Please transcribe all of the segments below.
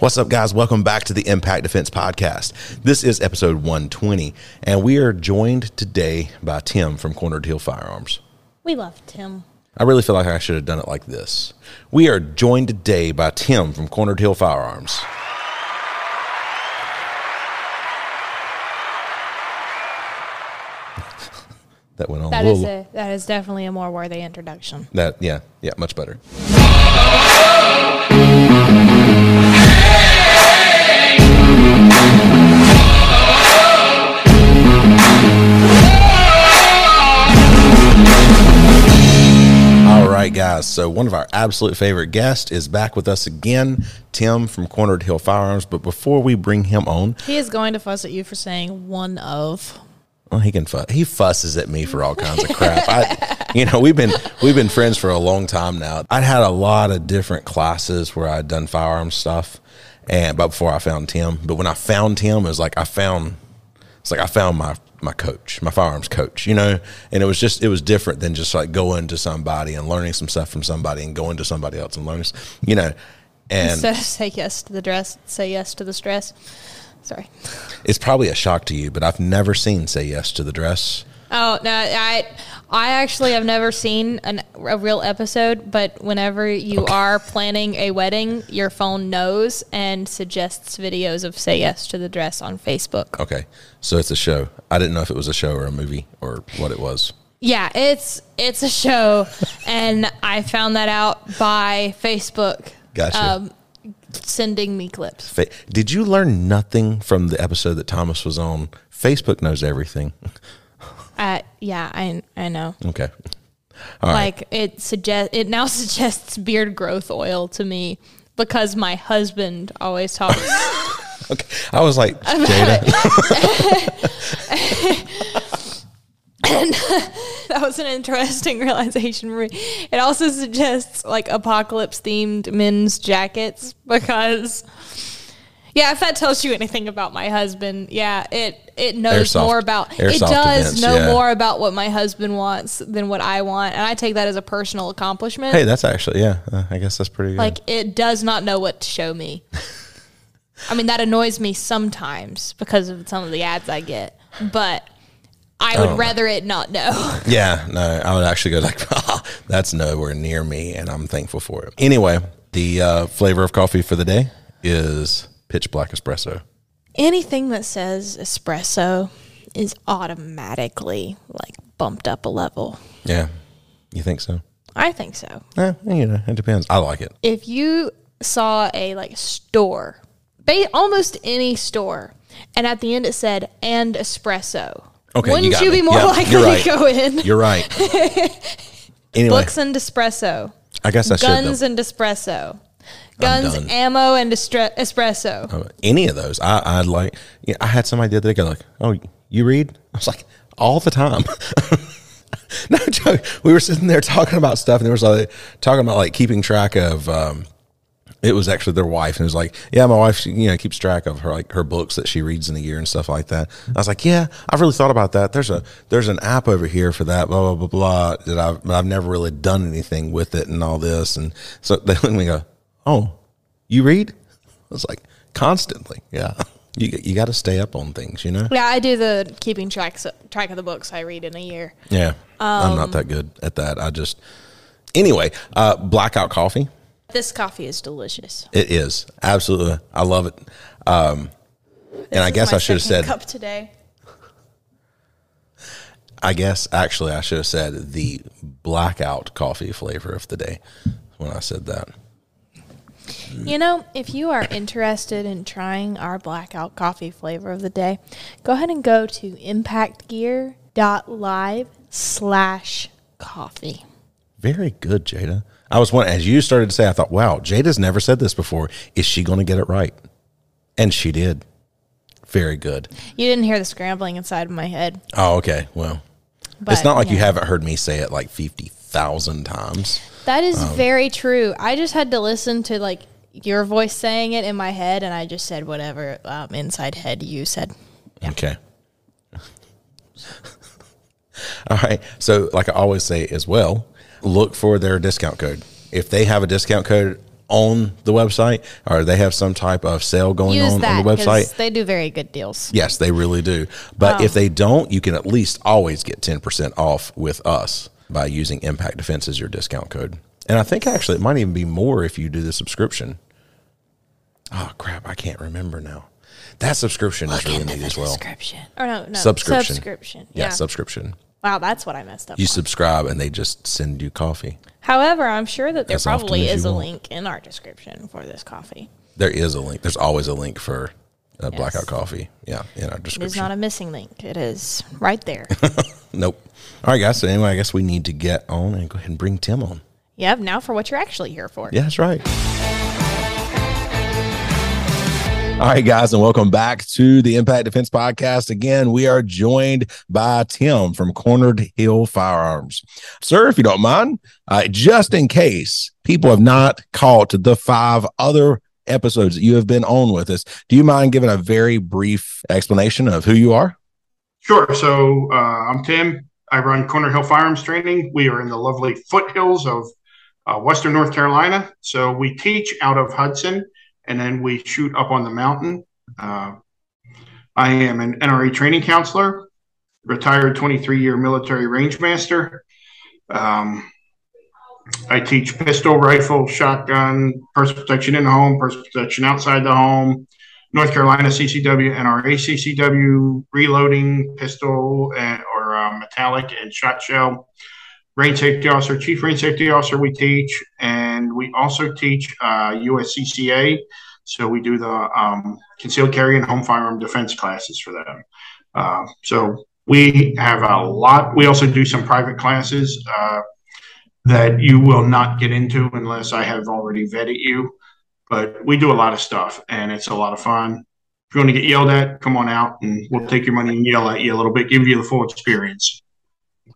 What's up, guys? Welcome back to the Impact Defense Podcast. This is episode 120, and we are joined today by Tim from Cornered Hill Firearms. We love Tim. I really feel like I should have done it like this. We are joined today by Tim from Cornered Hill Firearms. that went on That is a that is definitely a more worthy introduction. that yeah, yeah, much better. Guys. So one of our absolute favorite guests is back with us again, Tim from Cornered Hill Firearms. But before we bring him on, He is going to fuss at you for saying one of. well, he can fuss. He fusses at me for all kinds of crap. I, you know, we've been we've been friends for a long time now. I'd had a lot of different classes where I'd done firearms stuff, and but before I found Tim, but when I found Tim, it was like I found it's like I found my my coach, my firearms coach, you know, and it was just it was different than just like going to somebody and learning some stuff from somebody and going to somebody else and learning, you know, and Instead of say yes to the dress, say yes to the stress. Sorry. it's probably a shock to you, but I've never seen say yes to the dress. Oh no, I I actually have never seen an, a real episode, but whenever you are planning a wedding, your phone knows and suggests videos of "Say Yes to the Dress" on Facebook. Okay, so it's a show. I didn't know if it was a show or a movie or what it was. Yeah, it's it's a show, and I found that out by Facebook. Gotcha. Um, sending me clips. Fa- Did you learn nothing from the episode that Thomas was on? Facebook knows everything. Uh, yeah, I I know. Okay. All right. like it suggest it now suggests beard growth oil to me because my husband always talks. Okay. I was like, Jada. that was an interesting realization for me. It also suggests like apocalypse themed men's jackets because. Yeah, if that tells you anything about my husband, yeah, it it knows Airsoft- more about it does events, know yeah. more about what my husband wants than what I want, and I take that as a personal accomplishment. Hey, that's actually, yeah, uh, I guess that's pretty good. Like it does not know what to show me. I mean, that annoys me sometimes because of some of the ads I get, but I would Oh. rather it not know. yeah, no, I would actually go like, "Ah, that's nowhere near me, and I'm thankful for it. Anyway, the uh, flavor of coffee for the day is pitch black espresso. Anything that says espresso is automatically like bumped up a level. Yeah, you think so? I think so. Yeah, you know, it depends. I like it. If you saw a like store, ba- almost any store, and at the end it said and espresso. Okay, Wouldn't you, me. be more Yeah, likely right. to go in? You're right. anyway, Books and espresso. I guess I should. guns and espresso. Guns, ammo, and estre- espresso. Uh, any of those. I, I'd like. Yeah, I had somebody the other day go like, "Oh, you read?" I was like, "All the time." no joke. We were sitting there talking about stuff, and there was like talking about like keeping track of. Um, it was actually their wife, and it was like, "Yeah, my wife, she, you know, keeps track of her like her books that she reads in a year and stuff like that." I was like, "Yeah, I've really thought about that. There's a there's an app over here for that, blah blah blah blah. That I've but I've never really done anything with it and all this." And so they look at me go, "Oh, you read?" I was like, "Constantly, yeah." You you got to stay up on things, you know. Yeah, I do the keeping track track of the books I read in a year. Yeah, I'm not that good at that. I just anyway, uh, blackout coffee. This coffee is delicious. It is absolutely. I love it. Um, and I guess I should have said. cup today. I guess actually I should have said the blackout coffee flavor of the day when I said that. You know, if you are interested in trying our blackout coffee flavor of the day, go ahead and go to impactgear.live slash coffee. Very good, Jada. I was one as you started to say. I thought, wow, Jada's never said this before. Is she going to get it right? And she did. Very good. You didn't hear the scrambling inside of my head. Oh, okay. Well, But, it's not like you haven't heard me say it like fifty thousand times. That is Um, very true. I just had to listen to like your voice saying it in my head, and I just said whatever um, inside head you said. Okay. All right. So, like I always say as well, look for their discount code. If they have a discount code, on the website or they have some type of sale going Use on that on the website, They do very good deals. yes, they really do. But if they don't, you can at least always get 10% off with us by using Impact Defense as your discount code. And I think actually it might even be more if you do the subscription. Oh, crap. I can't remember now. That subscription is really neat as well. Subscription. Or no, no. Subscription. Subscription. Yeah, Yeah. subscription. wow, that's what I messed up. You on. subscribe and they just send you coffee. However, I'm sure that there As probably is a want. link in our description for this coffee. There is a link. There's always a link for uh, Yes. Blackout Coffee. Yeah, in our description. is not a missing link. It is right there. Nope. All right, guys. So anyway, I guess we need to get on and go ahead and bring Tim on. yep. Now for what you're actually here for. Yeah, that's right. All right, guys, and welcome back to the Impact Defense Podcast. Again, we are joined by Tim from Cornered Hill Firearms. Sir, if you don't mind, uh, just in case people have not caught the five other episodes that you have been on with us, do you mind giving a very brief explanation of who you are? Sure. So uh, I'm Tim. I run Cornered Hill Firearms Training. We are in the lovely foothills of uh, Western North Carolina. So we teach out of Hudson and then we shoot up on the mountain. Uh, I am an NRA training counselor, retired 23 year military range master. Um, I teach pistol, rifle, shotgun, personal protection in the home, personal protection outside the home, North Carolina CCW, NRA CCW, reloading, pistol, and, metallic and shot shell. Range safety officer, chief range safety officer, we teach, and we also teach uh, USCCA. So we do the um, concealed carry and home firearm defense classes for them. Uh, so we have a lot. We also do some private classes uh, that you will not get into unless I have already vetted you but we do a lot of stuff and it's a lot of fun. If you want to get yelled at, come on out and we'll take your money and yell at you a little bit, give you the full experience.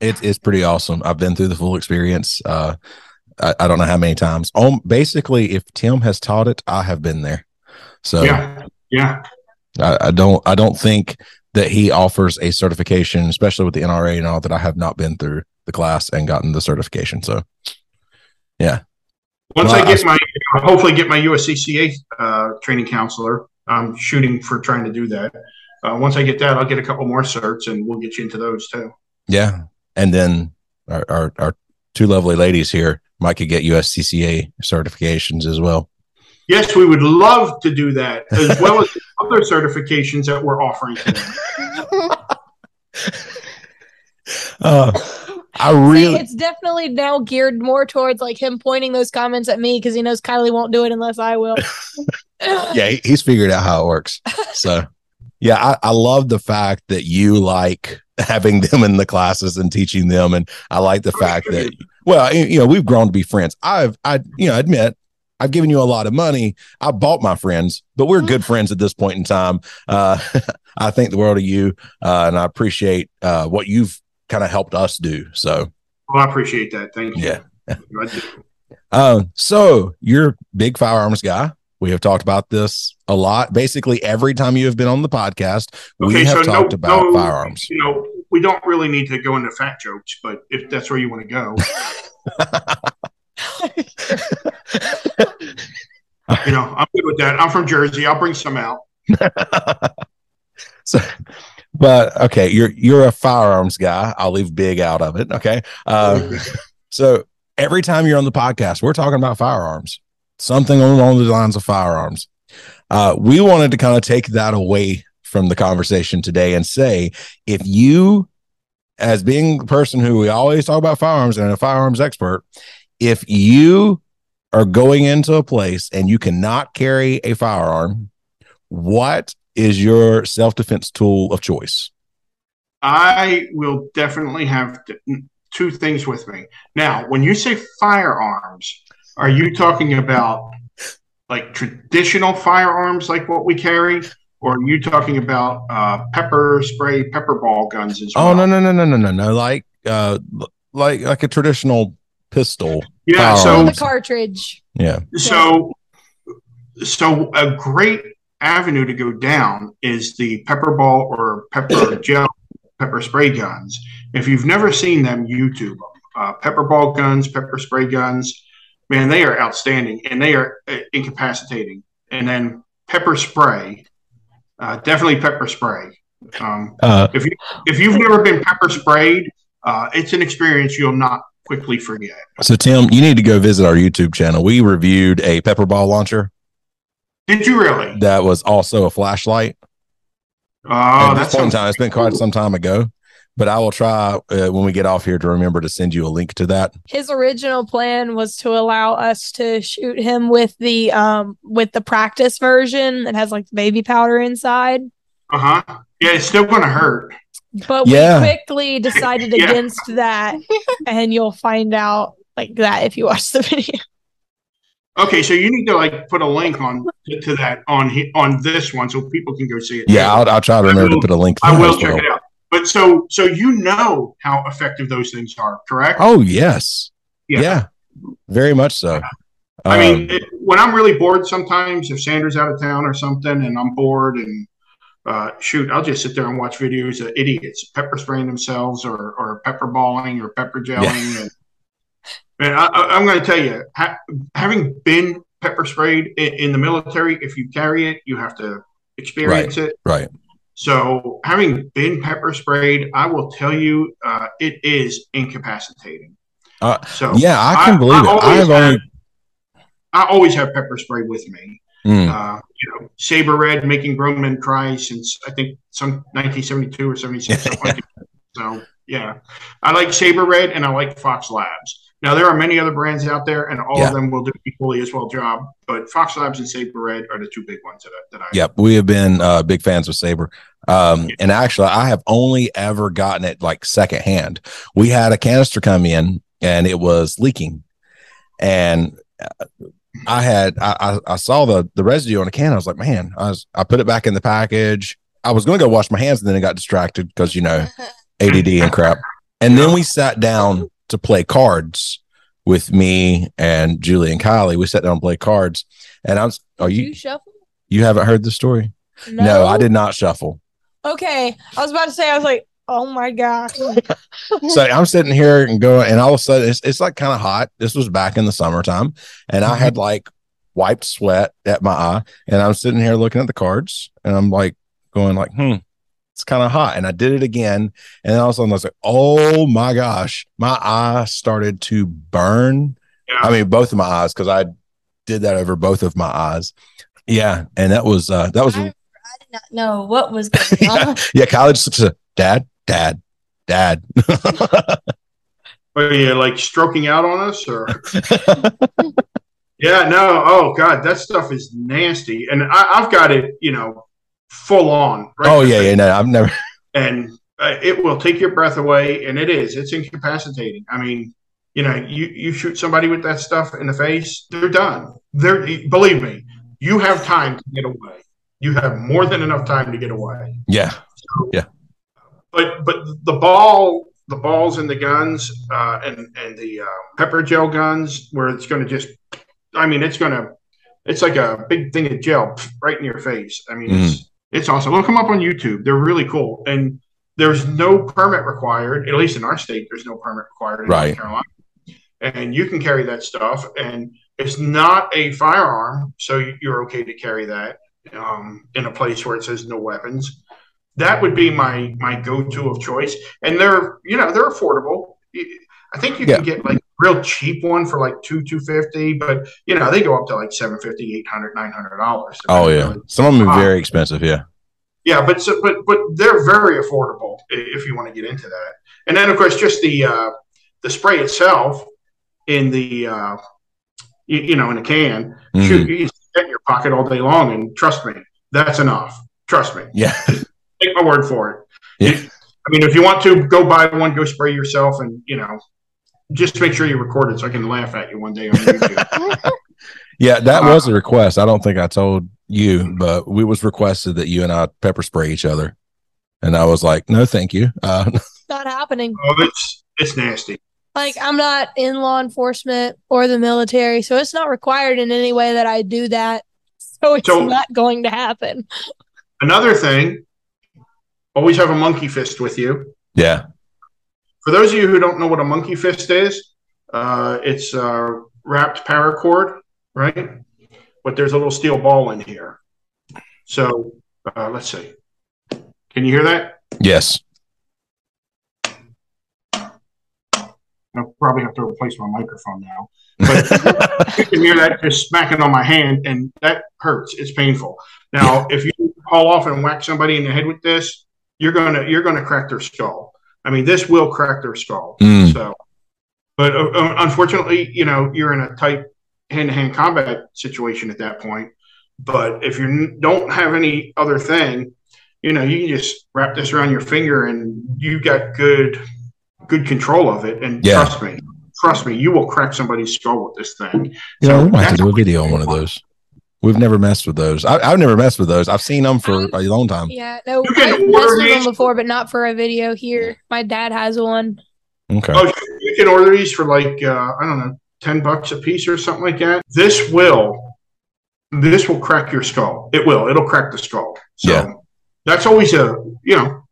It, it's pretty awesome. I've been through the full experience. Uh, I, I don't know how many times. Um, basically, if Tim has taught it, I have been there. So Yeah. Yeah. I, I don't I don't think that he offers a certification, especially with the NRA and all that I have not been through the class and gotten the certification. So yeah. Once Well, I get I- my, hopefully get my USCCA uh, training counselor, I'm shooting for trying to do that. Uh, once I get that, I'll get a couple more certs and we'll get you into those too. Yeah. And then our, our, our two lovely ladies here might could get USCCA certifications as well. Yes, we would love to do that as well as other certifications that we're offering. Uh, I See, really it's definitely now geared more towards like him pointing those comments at me because he knows Kylie won't do it unless I will. yeah, he- he's figured out how it works. So, yeah, I, I love the fact that you like having them in the classes and teaching them, and I like the fact that well, you know, we've grown to be friends. I've I you know admit I've given you a lot of money. I bought my friends, but we're good friends at this point in time. Uh, I think the world of you, uh, and I appreciate uh, what you've kind of helped us do. So, Well, I appreciate that. Thank you. Yeah. Uh, so you're a big firearms guy. We have talked about this a lot. Basically, every time you have been on the podcast, we have talked about firearms. You know, we don't really need to go into fat jokes, but if that's where you want to go, you know, I'm good with that. I'm from Jersey. I'll bring some out. so, but okay, you're you're a firearms guy. I'll leave big out of it. Okay. Uh, so every time you're on the podcast, we're talking about firearms, something along the lines of firearms. Uh, we wanted to kind of take that away from the conversation today and say, if you, as being the person who we always talk about firearms and a firearms expert, if you are going into a place and you cannot carry a firearm, what is your self defense tool of choice? I will definitely have t- two things with me. Now, when you say firearms, are you talking about like traditional firearms like what we carry? Or are you talking about uh, pepper spray, pepper ball guns as well? Oh no no no no no no no like uh like like a traditional pistol. Yeah, On so the cartridge. Yeah. So, so a great avenue to go down is the pepper ball or pepper gel, pepper spray guns. If you've never seen them, YouTube them. Uh, pepper ball guns, pepper spray guns. Man, they are outstanding and they are uh, incapacitating. And then pepper spray, uh, definitely pepper spray. Um, Uh, if you if you've never been pepper sprayed, uh, it's an experience you'll not quickly forget. so Tim, you need to go visit our YouTube channel. We reviewed a pepper ball launcher Did you really? that was also a flashlight. Oh, At that this point in sounds time, it's been quite some time ago, but I will try uh, when we get off here to remember to send you a link to that. His original plan was to allow us to shoot him with the um with the practice version that has like baby powder inside. Uh huh. Yeah, it's still going to hurt. But Yeah. we quickly decided Yeah. against that, and you'll find out like that if you watch the video. Okay, so you need to like put a link on to, to that on on this one so people can go see it. Yeah, I'll, I'll try to remember to put a link. I will check well. it out. But so so you know how effective those things are, correct? Oh yes, Yeah. yeah, very much so. I Um, mean, it, when I'm really bored, sometimes if Sanders out of town or something, and I'm bored, and uh, shoot, I'll just sit there and watch videos of idiots pepper spraying themselves, or or pepper balling, or pepper gelling, and and I, I'm going to tell you, ha- having been pepper sprayed in, in the military, if you carry it, you have to experience it. right. So, having been pepper sprayed, I will tell you, uh, it is incapacitating. Uh, So, Yeah, I can I- believe I it. I always have only. I always have pepper spray with me. Mm, Uh, you know, Saber Red making grown men cry since I think some 1972 or 76. something. So yeah, I like Saber Red and I like Fox Labs. Now there are many other brands out there, and all Yeah. of them will do equally as well job. But Fox Labs and Saber Red are the two big ones that I, that I Yep, we have been uh, big fans of Saber. Um, and actually, I have only ever gotten it like secondhand. We had a canister come in and it was leaking, and uh, I had I, I, I saw the the residue on the can. I was like, man, I was I put it back in the package. I was going to go wash my hands, and then I got distracted because you know ADD and crap. And then we sat down to play cards with me and Julie and Kylie. We sat down and played cards, and I was, are you you shuffle? you haven't heard the story? No, I did not shuffle. Okay, I was about to say, I was like, oh my gosh. So I'm sitting here and going, and all of a sudden it's, it's like kind of hot. This was back in the summertime, and I had like wiped sweat at my eye, and I'm sitting here looking at the cards, and I'm like going like, hmm, it's kind of hot. And I did it again, and then all of a sudden I was like, oh my gosh, my eye started to burn. Yeah. I mean, both of my eyes because I did that over both of my eyes. Yeah, and that was uh that was I, I did not know what was going on. yeah, on. yeah college dad, dad, dad. Are you like stroking out on us or? Yeah, no. Oh God, that stuff is nasty, and I, I've got it, you know, full on. Right oh yeah, yeah. No, I've never. and uh, it will take your breath away, and it is. It's incapacitating. I mean, you know, you you shoot somebody with that stuff in the face, they're done. They're believe me, you have time to get away. You have more than enough time to get away. Yeah, yeah. But but the ball, the balls and the guns, uh, and and the uh, pepper gel guns, where it's going to just, I mean, it's going to, it's like a big thing of gel right in your face. I mean, it's it's awesome. Look them up on YouTube. They're really cool, and there's no permit required. At least in our state, there's no permit required in Right. North Carolina, and you can carry that stuff. And it's not a firearm, so you're okay to carry that um, in a place where it says no weapons. That would be my my go-to of choice, and they're you know they're affordable. I think you can get like real cheap one for like two two fifty, but you know they go up to like 750 800 900 dollars. Oh yeah. Some of them are very expensive. Yeah. Yeah, but so, but but they're very affordable if you want to get into that. And then of course just the uh, the spray itself in the uh, you, you know in a can. Mhm. Shoot, you get in your pocket all day long, and trust me, that's enough. Trust me. Yeah. Take my word for it. Yeah. I mean, if you want to go buy one, go spray yourself, and you know, just make sure you record it so I can laugh at you one day on YouTube. Yeah. That was a request. I don't think I told you, but we was requested that you and I pepper spray each other, and I was like, no, thank you. Uh, Not happening. oh, it's it's nasty. Like I'm not in law enforcement or the military, so it's not required in any way that I do that. So it's So- not going to happen. Another thing, always have a monkey fist with you. yeah. For those of you who don't know what a monkey fist is, uh, it's uh, wrapped paracord, right? But there's a little steel ball in here. So uh, let's see. Can you hear that? Yes. I'll probably have to replace my microphone now. But you can hear that just smacking on my hand, and that hurts. It's painful. Now, if you haul off and whack somebody in the head with this, you're gonna you're gonna crack their skull. I mean, this will crack their skull. Mm. So, but uh, uh, unfortunately, you know, you're in a tight hand-to-hand combat situation at that point. But if you don't have any other thing, you know, you can just wrap this around your finger, and you've got good good control of it. And Yeah. trust me, trust me, you will crack somebody's skull with this thing. You know, So we might have to do a video on one of those. We've never messed with those. I, I've never messed with those. I've seen them for a long time. Yeah, no, You I've messed with them before, but not for a video here. My dad has one. Okay. Oh, you can order these for like uh, I don't know, ten bucks a piece or something like that. This will, this will crack your skull. It will. It'll crack the skull. So Yeah. that's always a you know,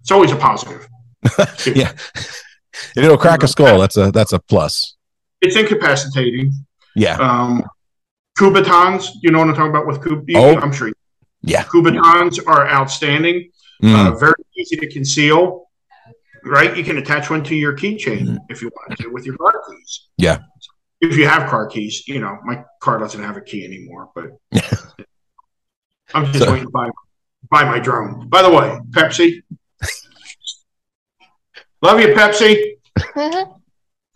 it's always a positive. yeah. If it'll crack a skull, that's a that's a plus. It's incapacitating. Yeah. Um, Kubatons, you know what I'm talking about with Kub? Oh. I'm sure. Yeah. Kubatons are outstanding. Mm. Uh, very easy to conceal. Right, you can attach one to your keychain if you want to with your car keys. Yeah. if you have car keys, you know my car doesn't have a key anymore, but I'm just So- waiting to buy buy my drone. By the way, Pepsi, love you, Pepsi.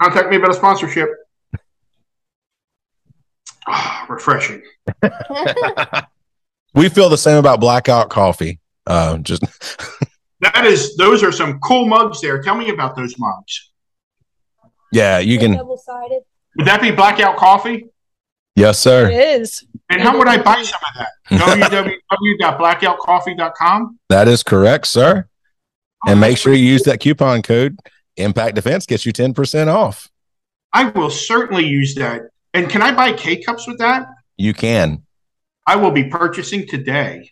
Contact me about a sponsorship. Ah, refreshing. we feel the same about blackout coffee. Uh, just That is, those are some cool mugs there. Tell me about those mugs. yeah, you can. double sided. Would that be blackout coffee? Yes, sir. is. And how would I buy some of that? www.blackoutcoffee.com. That is correct, sir. And make sure you use that coupon code. Impact Defense gets you ten percent off. I will certainly use that. And can I buy K cups with that? You can. I will be purchasing today.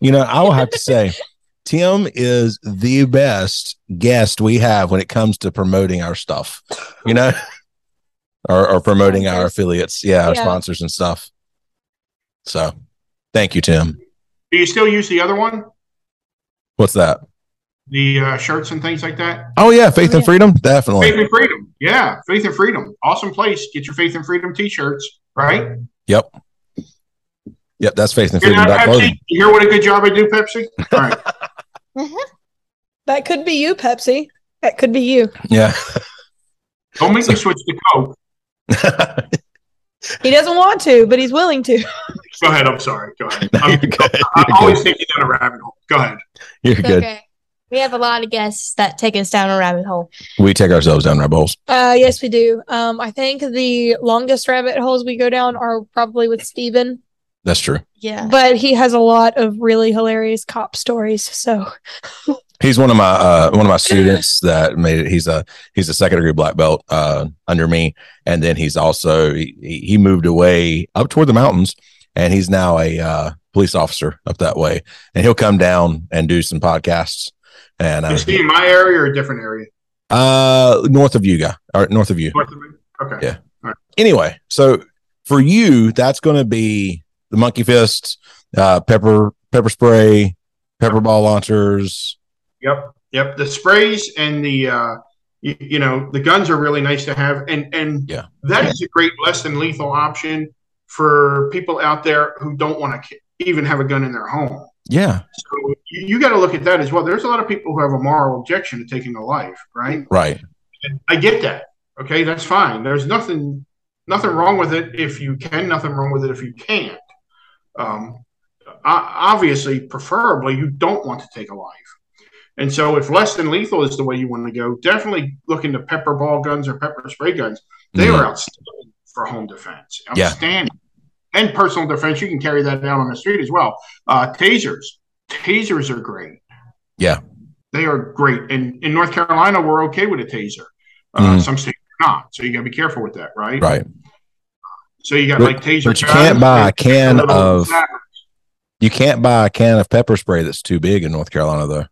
You know, I will have to say, Tim is the best guest we have when it comes to promoting our stuff. You know, or, or promoting our affiliates, yeah, our Yeah. sponsors and stuff. So, thank you, Tim. Do you still use the other one? What's that? The uh, shirts and things like that? Oh yeah, Faith Oh, and yeah. Freedom, Faith definitely. and Freedom. Yeah, Faith and Freedom. Awesome place. Get your Faith and Freedom t shirts, right? Yep, yep. That's Faith and Freedom. Pepsi? clothing. You hear what a good job I do, Pepsi? All right. Mm-hmm. That could be you, Pepsi. That could be you. Yeah. Don't make me switch to Coke. He doesn't want to, but he's willing to. Go ahead. I'm sorry. Go ahead. No, I'm, you're good. I'm You're always good. taking down a rabbit hole. Go ahead. You're good. Okay. We have a lot of guests that take us down a rabbit hole. We take ourselves down rabbit holes. Uh, yes, we do. Um, I think the longest rabbit holes we go down are probably with Steven, That's true. Yeah. but he has a lot of really hilarious cop stories. So He's one of my uh, one of my students that made it. He's a he's a second degree black belt uh, under me, and then he's also he, he moved away up toward the mountains, and he's now a uh, police officer up that way. And he'll come down and do some podcasts. And uh, Is he in my area or a different area? uh, north of you, guy, or north of you. North of me? Okay. Yeah. Anyway, so for you, that's going to be the monkey fist, uh, pepper pepper spray, pepper ball launchers. Yep, yep. The sprays and the uh, you, you know the guns are really nice to have, and and Yeah. that is a great less than lethal option for people out there who don't want to even have a gun in their home. Yeah, So you, got to look at that as well. There's a lot of people who have a moral objection to taking a life, right? right. And I get that. Okay, that's fine. There's nothing nothing wrong with it if you can. Nothing wrong with it if you can't. Um, obviously, preferably, you don't want to take a life. And so, if less than lethal is the way you want to go, definitely look into pepper ball guns or pepper spray guns. They Mhm. are outstanding for home defense. Yeah. And personal defense, you can carry that out on the street as well. Uh, tasers. Tasers are great. Yeah. They are great. And in North Carolina, we're okay with a taser. Uh, Mhm. Some states are not. So you got to be careful with that, right? Right. So you got But- like taser. but you can't buy a can of- You can't buy a can of pepper spray that's too big in North Carolina, though.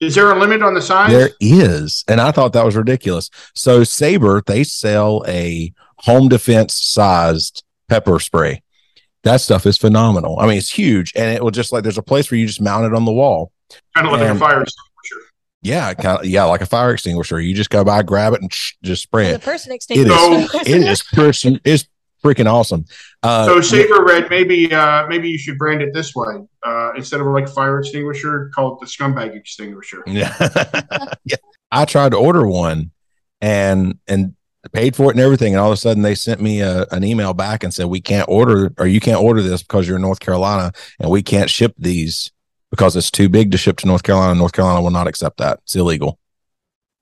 Is there a limit on the size? There is, and I thought that was ridiculous. So Saber, they sell a home defense sized pepper spray. That stuff is phenomenal. I mean, it's huge, and it will just like there's a place where you just mount it on the wall. Kind of like And- a fire extinguisher. Yeah, kind of, yeah, like a fire extinguisher. You just go by, grab it, and sh- just spray it. The it. person It extinguisher. is, it is person, it's freaking awesome. Uh, So Saber Red, maybe uh, maybe you should brand it this way uh, instead of like fire extinguisher, call it the scumbag extinguisher. Yeah. yeah. I tried to order one and and paid for it and everything. And all of a sudden they sent me a, an email back and said, We can't order or you can't order this because you're in North Carolina and we can't ship these because it's too big to ship to North Carolina. North Carolina will not accept that. It's illegal.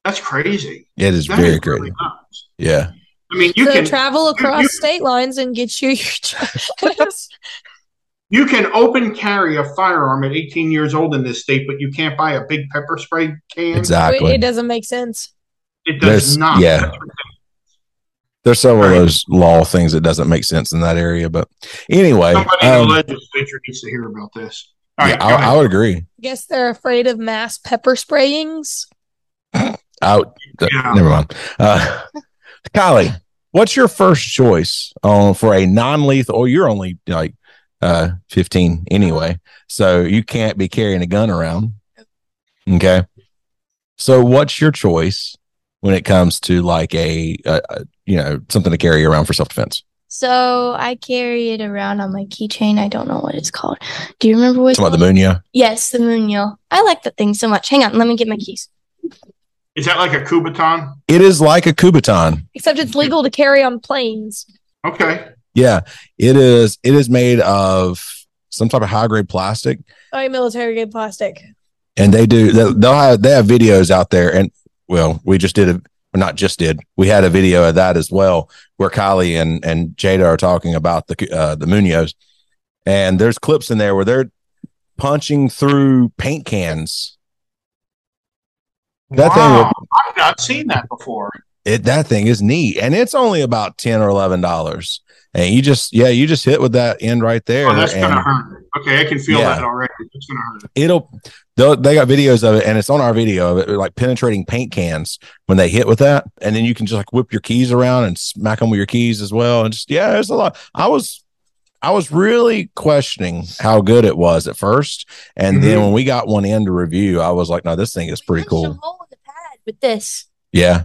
That's crazy. It is That very is crazy. really nuts. Yeah. I mean, you so can travel across you- state lines and get you your. you can open carry a firearm at 18 years old in this state, but you can't buy a big pepper spray can. Exactly. it doesn't make sense. It does There's- not. yeah. That's ridiculous. There's several of those law things that doesn't make sense in that area. But anyway, Somebody in um, the legislature needs to hear about this. All yeah, right, I. I would agree. I Guess they're afraid of mass pepper sprayings. out. Yeah. Never mind. Uh, Kylie, what's your first choice on for a non-lethal? Oh, you're only like uh 15 anyway, so you can't be carrying a gun around. Okay. So, what's your choice when it comes to like a, a, a you know something to carry around for self-defense? So I carry it around on my keychain. I don't know what it's called. Do you remember what? Talking about the Munio. Yes, the Munio. I like that thing so much. Hang on, let me get my keys. Is that like a Kubaton? It is like a Kubaton. Except it's legal to carry on planes. Okay. Yeah, it is. It is made of some type of high-grade plastic. Oh, military grade plastic. and they do they'll have they have videos out there and well we just did a well, not just did we had a video of that as well where Kylie and and Jada are talking about the uh the Munio and there's clips in there where they're punching through paint cans That thing wow. I've not seen that before. it that thing is neat and it's only about 10 or 11 dollars and you just yeah you just hit with that end right there Oh, that's and gonna hurt. Okay, I can feel Yeah. that already. It's gonna hurt. it'll they got videos of it and it's on our video of it like penetrating paint cans when they hit with that and then you can just like whip your keys around and smack them with your keys as well and just yeah there's a lot i was i was really questioning how good it was at first and then Mhm. when we got one in to review i was like no this thing is pretty cool the pad with this. yeah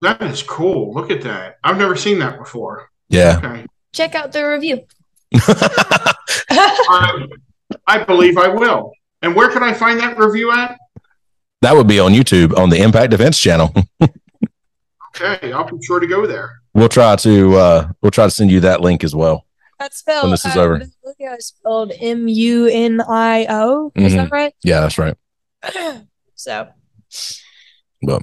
That is cool. Look at that. I've never seen that before. yeah Okay. Check out the review. I, I believe I will. And where can I find that review at? that would be on youtube on the impact defense channel Okay, I'll be sure to go there. we'll try to uh we'll try to send you that link as well That's spelled. When this is uh, over. the Munio is spelled M U N I O. Is that right? yeah that's right so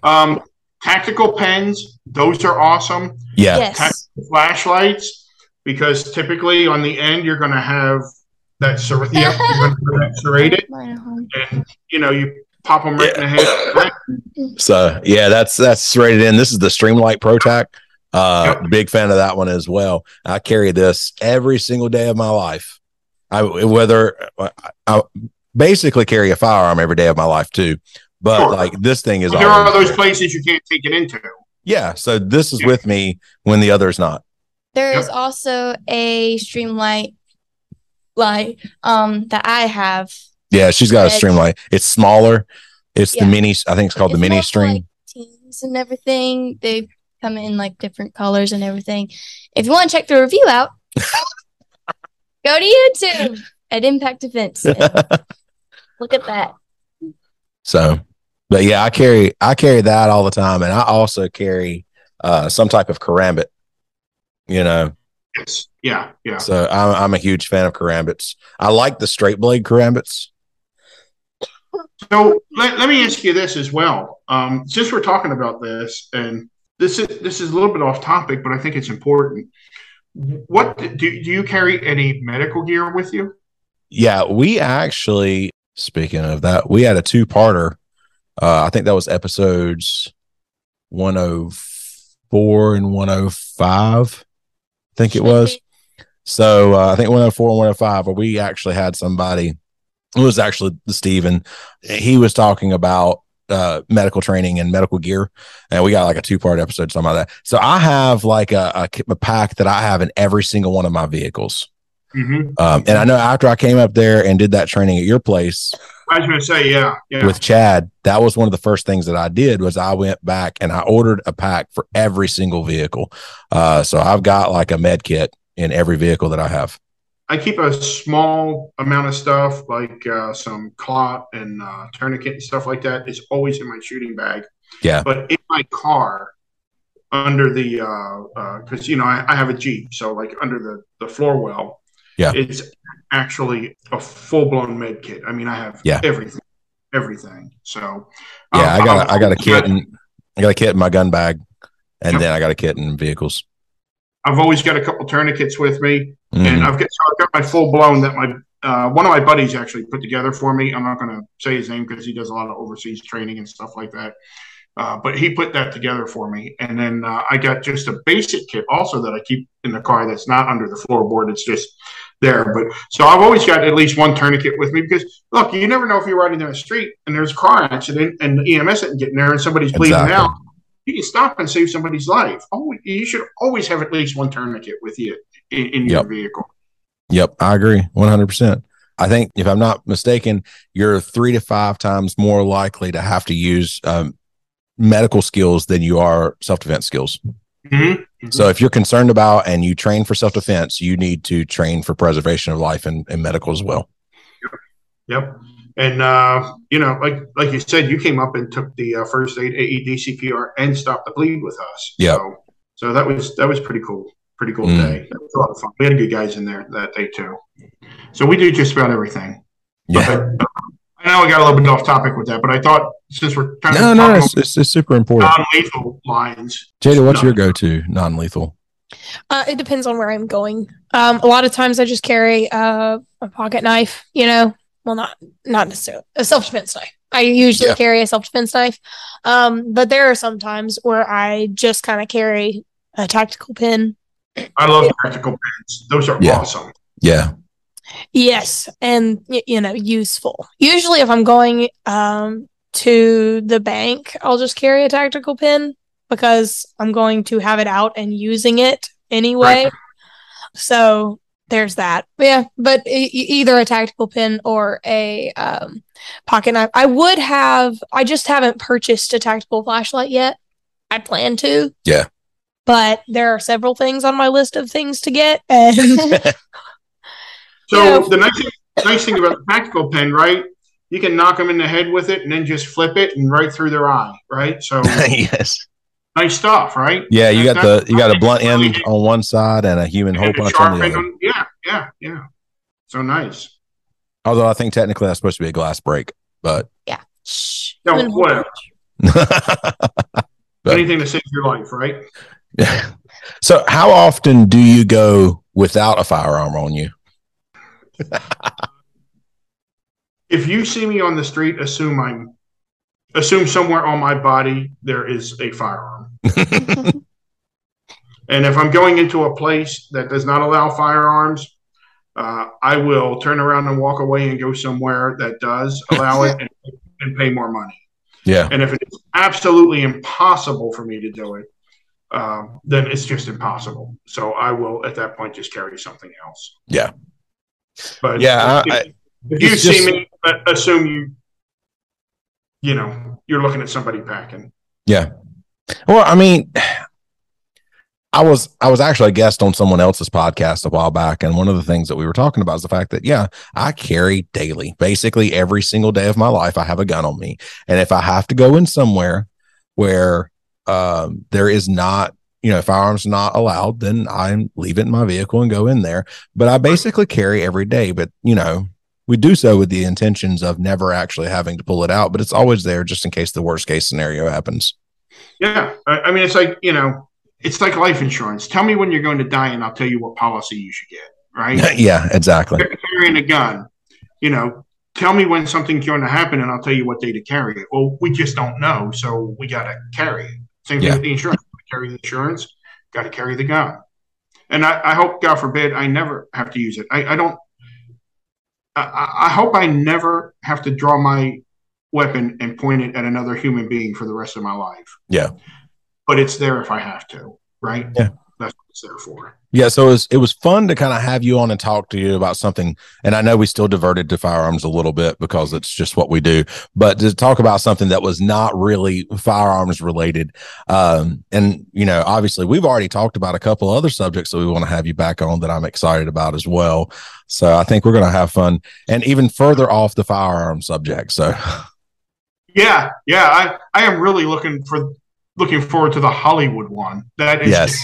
Um, tactical pens, those are awesome. yeah Yes. Flashlights, because typically on the end you're going to have that ser- yep, you're going that serrated, Mine at home. and you know you pop them right in the head. So yeah, that's that's rated in. This is the Streamlight ProTac. Uh, big fan of that one as well. I carry this every single day of my life. I whether I, I basically carry a firearm every day of my life too, but Sure. like this thing is But there are those there. places you can't take it into. Yeah, so this is with me when the other's not. There is Yep. also a Streamlight light um that I have. Yeah, she's got a Edge. Streamlight. It's smaller. It's the mini. I think it's called the mini stream. like, teens and everything. They come in like different colors and everything. If you want to check the review out, go to YouTube at Impact Defense. Look at that. So, but yeah, I carry I carry that all the time, and I also carry uh some type of karambit. You know, Yes. Yeah. Yeah. so I'm I'm a huge fan of karambits. I like the straight blade karambits. So let, let me ask you this as well. Um, since we're talking about this, and this is this is a little bit off topic, but I think it's important. What do, do you carry any medical gear with you? Yeah, we actually speaking of that, we had a two parter. Uh, I think that was episodes 104 and 105. Think it was. So uh, I think 104 and 105, where we actually had somebody. It was actually Steven. He was talking about uh, medical training and medical gear, and we got like a two part episode talking about that. So I have like a, a, a pack that I have in every single one of my vehicles. hmm Um, and I know after I came up there and did that training at your place I was going to say, yeah, yeah. with Chad, that was one of the first things that I did was I went back and I ordered a pack for every single vehicle. Uh, so I've got like a med kit in every vehicle that I have. I keep a small amount of stuff like uh, some clot and uh, tourniquet and stuff like that. It's always in my shooting bag. Yeah. But in my car, under the because you know I, I have a Jeep, so like under the the floor well, Yeah. it's actually a full blown med kit. I mean, I have Yeah. everything, everything. So Yeah, um, I got a, I got a kit and I got a kit in my gun bag, and Yep. then I got a kit in vehicles. I've always got a couple tourniquets with me. Mhm. and I've got so I've got my full blown that my uh, one of my buddies actually put together for me. I'm not going to say his name because he does a lot of overseas training and stuff like that. Uh, but he put that together for me, and then uh, I got just a basic kit also that I keep in the car that's not under the floorboard. It's just there. But so I've always got at least one tourniquet with me because look, you never know if you're riding down the street and there's a car accident and the EMS isn't getting there and somebody's bleeding Exactly. out. You can stop and save somebody's life. Oh, you should always have at least one tourniquet with you in, in your vehicle. Yep, I agree 100%. I think if I'm not mistaken, you're three to five times more likely to have to use um, medical skills than you are self defense skills. Mhm. So if you're concerned about and you train for self defense, you need to train for preservation of life and, and medical as well. Yep. And uh, you know, like like you said, you came up and took the uh, first aid AED CPR and stopped the bleed with us. Yep. So, so that was that was pretty cool. Pretty cool Mm. day. That was a lot of fun. We had good guys in there that day too. So we do just about everything. Yeah. But, I know I got a little bit off topic with that, but I thought since we're trying No, to no, it's, it's, it's super important. non-lethal lines, Jada, what's your go to non lethal? Uh, it depends on where I'm going. Um, a lot of times I just carry uh, a pocket knife. You know, well, not not necessarily a self defense knife. I usually Yeah. carry a self defense knife, um, but there are some times where I just kind of carry a tactical pen. I love tactical pens. Those are Yeah. awesome. Yeah. Yes, and you know, useful. Usually, if I'm going um, to the bank, I'll just carry a tactical pen because I'm going to have it out and using it anyway. Right. So there's that. Yeah, but e- either a tactical pen or a um, pocket knife. I would have. I just haven't purchased a tactical flashlight yet. I plan to. Yeah. But there are several things on my list of things to get, and So Yeah. the nice thing, nice thing about the tactical pen, right? You can knock them in the head with it and then just flip it and right through their eye, right? So yes. nice stuff, right? Yeah, you got the you got a blunt really- end on one side and a human hole punch on the other. on- yeah, yeah, yeah. So nice. Although I think technically that's supposed to be a glass break, but yeah, No, whatever. But- Anything to save your life, right? Yeah. so how often do you go without a firearm on you? If you see me on the street, assume I'm assume somewhere on my body there is a firearm. And if I'm going into a place that does not allow firearms, uh, I will turn around and walk away and go somewhere that does allow it and, and pay more money. yeah. And if it's absolutely impossible for me to do it, um, then it's just impossible. So I will, at that point, just carry something else. Yeah. But Yeah, if, I- if you see just- me, assume you, you know, you're looking at somebody packing. Yeah. Well, I mean, I was I was actually a guest on someone else's podcast a while back, and one of the things that we were talking about is the fact that yeah, I carry daily, basically every single day of my life, I have a gun on me, and if I have to go in somewhere where um, there is not, you know, firearms not allowed, then I leave it in my vehicle and go in there. But I basically carry every day, but you know. We do so with the intentions of never actually having to pull it out, but it's always there just in case the worst case scenario happens. Yeah. I, mean, it's like, you know, it's like life insurance. Tell me when you're going to die, and I'll tell you what policy you should get, right? yeah, exactly. You're carrying a gun, you know, tell me when something's going to happen and I'll tell you what day to carry it. Well, we just don't know. So we got to carry it. Same thing Yeah. with the insurance. Carry the insurance, got to carry the gun. And I, I hope, God forbid, I never have to use it. I, I don't, I- I, I hope I never have to draw my weapon and point it at another human being for the rest of my life. Yeah. But it's there if I have to, right? Yeah. That's what it's there for. Yeah, so it was it was fun to kind of have you on and talk to you about something. And I know we still diverted to firearms a little bit because it's just what we do, but to talk about something that was not really firearms related. Um, and you know, obviously we've already talked about a couple other subjects that we want to have you back on that I'm excited about as well. So I think we're gonna have fun and even further off the firearm subject. So Yeah, yeah. I, I am really looking for looking forward to the Hollywood one. That is yes.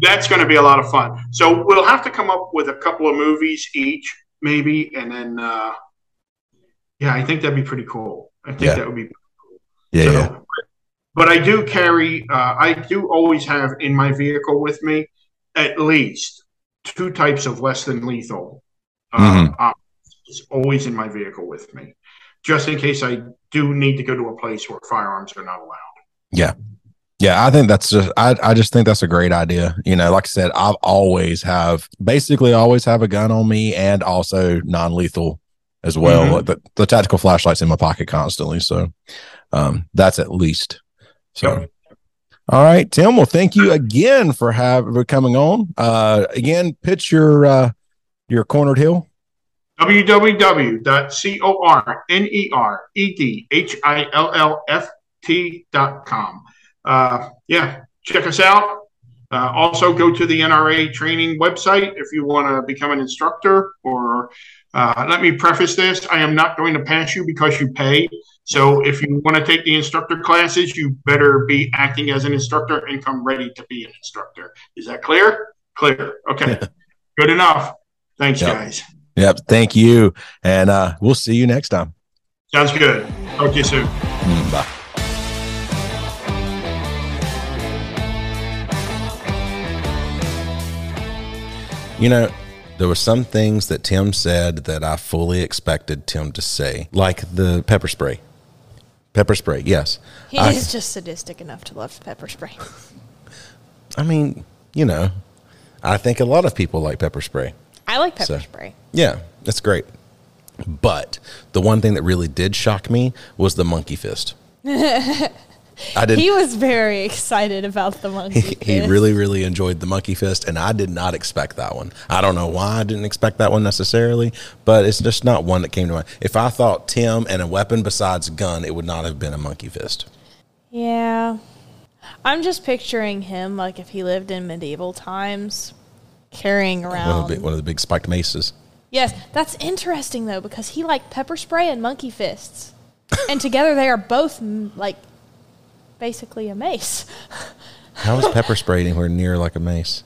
That's going to be a lot of fun. So we'll have to come up with a couple of movies each, maybe, and then uh, yeah, I think that'd be pretty cool. I think Yeah. that would be Yeah, so, yeah. But I do carry, uh, I do always have in my vehicle with me at least two types of less than lethal. Uh, Mhm. options. It's always in my vehicle with me, just in case I do need to go to a place where firearms are not allowed. Yeah, I think that's just I I just think that's a great idea. You know, like I said, I've always have basically always have a gun on me and also non-lethal as well. Mhm. The, the tactical flashlight's in my pocket constantly. So um that's at least. So all right, Tim. Well, thank you again for have for coming on. Uh again, pitch your uh your cornered hill. www.corneredhillft.com. Uh, yeah, check us out. Uh, also, go to the NRA training website if you want to become an instructor. Or uh, let me preface this I am not going to pass you because you pay. So if you want to take the instructor classes, you better be acting as an instructor and come ready to be an instructor. Is that clear? Clear. Okay. Good enough. Thanks, Yep. guys. Yep. Thank you. And uh we'll see you next time. Sounds good. Talk to you soon. Mm, Bye. You know, there were some things that Tim said that I fully expected Tim to say, like the pepper spray. Pepper spray, yes. He I- is just sadistic enough to love pepper spray. I mean, you know, I think a lot of people like pepper spray. I like pepper So- spray. Yeah, that's great. But the one thing that really did shock me was the monkey fist. I did. He was very excited about the monkey. He, he really, really enjoyed the monkey fist, and I did not expect that one. I don't know why I didn't expect that one necessarily, but it's just not one that came to mind. If I thought Tim and a weapon besides a gun, it would not have been a monkey fist. Yeah. I'm just picturing him like if he lived in medieval times, carrying One around. of, the big, one of the big spiked maces. Yes, that's interesting though because he liked pepper spray and monkey fists, and together they are both like basically a mace. How is pepper spray anywhere near like a mace?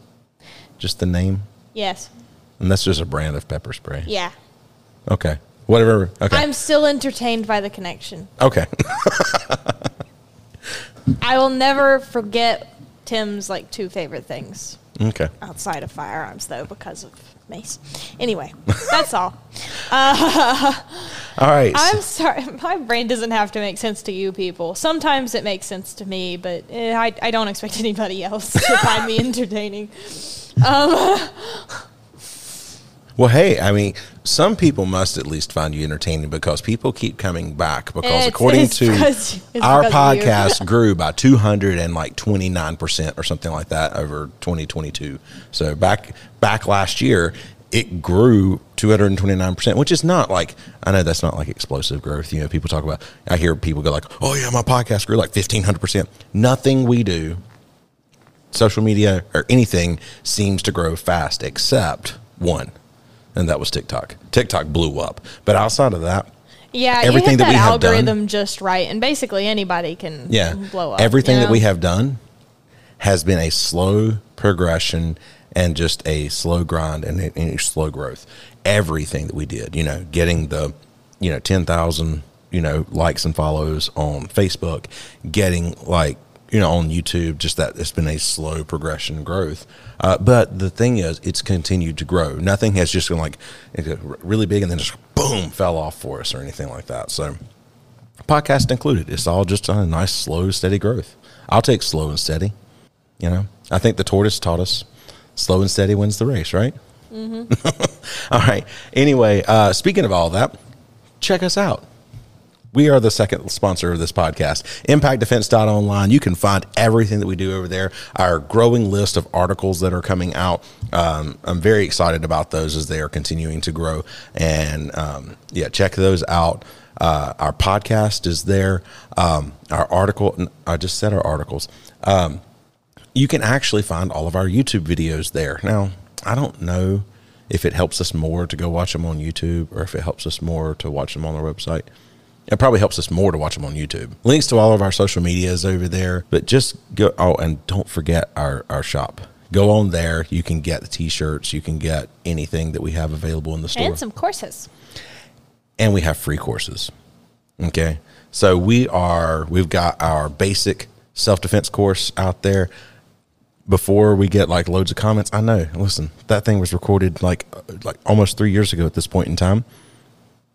Just the name, Yes. and that's just a brand of pepper spray. Yeah. Okay, whatever. Okay, I'm still entertained by the connection. okay. I will never forget Tim's like two favorite things okay. outside of firearms though because of mace. Anyway, that's all. Uh, All right. I'm sorry, my brain doesn't have to make sense to you people. Sometimes it makes sense to me, but eh, I, I don't expect anybody else to find me entertaining. Um, Well, hey, I mean, some people must at least find you entertaining because people keep coming back. Because It's- according it's to because- our because of you. podcast, grew by two hundred and like twenty nine percent or something like that over twenty twenty two. So back back last year, it grew two hundred and twenty nine percent, which is not like I know that's not like explosive growth. You know, people talk about. I hear people go like, "Oh yeah, my podcast grew like fifteen hundred percent." Nothing we do social media or anything seems to grow fast except one, and that was TikTok. TikTok blew up, but outside of that, yeah, Everything that that, we have done- algorithm just right, and basically anybody can yeah, blow up. everything you that we have done has been a slow progression and just a slow grind and and slow growth. Everything that we did, you know, getting the, you know, ten thousand, you know, likes and follows on Facebook, getting like you know on YouTube, just that it's been a slow progression growth. Uh, but the thing is, it's continued to grow. Nothing has just been like really big and then just boom fell off for us or anything like that. So podcast included. It's all just a nice, slow, steady growth. I'll take slow and steady. You know, I think the tortoise taught us slow and steady wins the race, right? Mm-hmm. all right. Anyway, uh, speaking of all that, check us out. We are the second sponsor of this podcast, impactdefense.online. You can find everything that we do over there, our growing list of articles that are coming out. Um, I'm very excited about those as they are continuing to grow. And um, yeah, check those out. Uh, our podcast is there. Um, our article, I just said our articles. Um, you can actually find all of our YouTube videos there. Now, I don't know if it helps us more to go watch them on YouTube or if it helps us more to watch them on our website. It probably helps us more to watch them on YouTube. Links to all of our social medias over there, but just go. Oh, and don't forget our, our shop. Go on there. You can get the t shirts, you can get anything that we have available in the store And some courses. and we have free courses. Okay. So we are, we've got our basic self defense course out there. Before we get like loads of comments, I know, listen, that thing was recorded like, uh, like almost three years ago at this point in time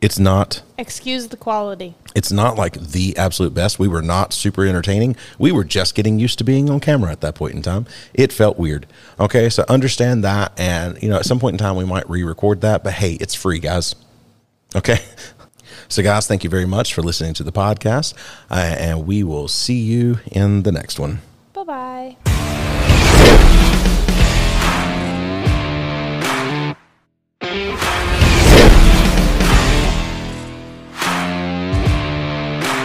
it's not excuse the quality. It's not like the absolute best. We were not super entertaining. We were just getting used to being on camera at that point in time. It felt weird. Okay so understand that and you know at some point in time we might re-record that but hey it's free guys. Okay? So guys thank you very much for listening to the podcast uh, and we will see you in the next one. Bye bye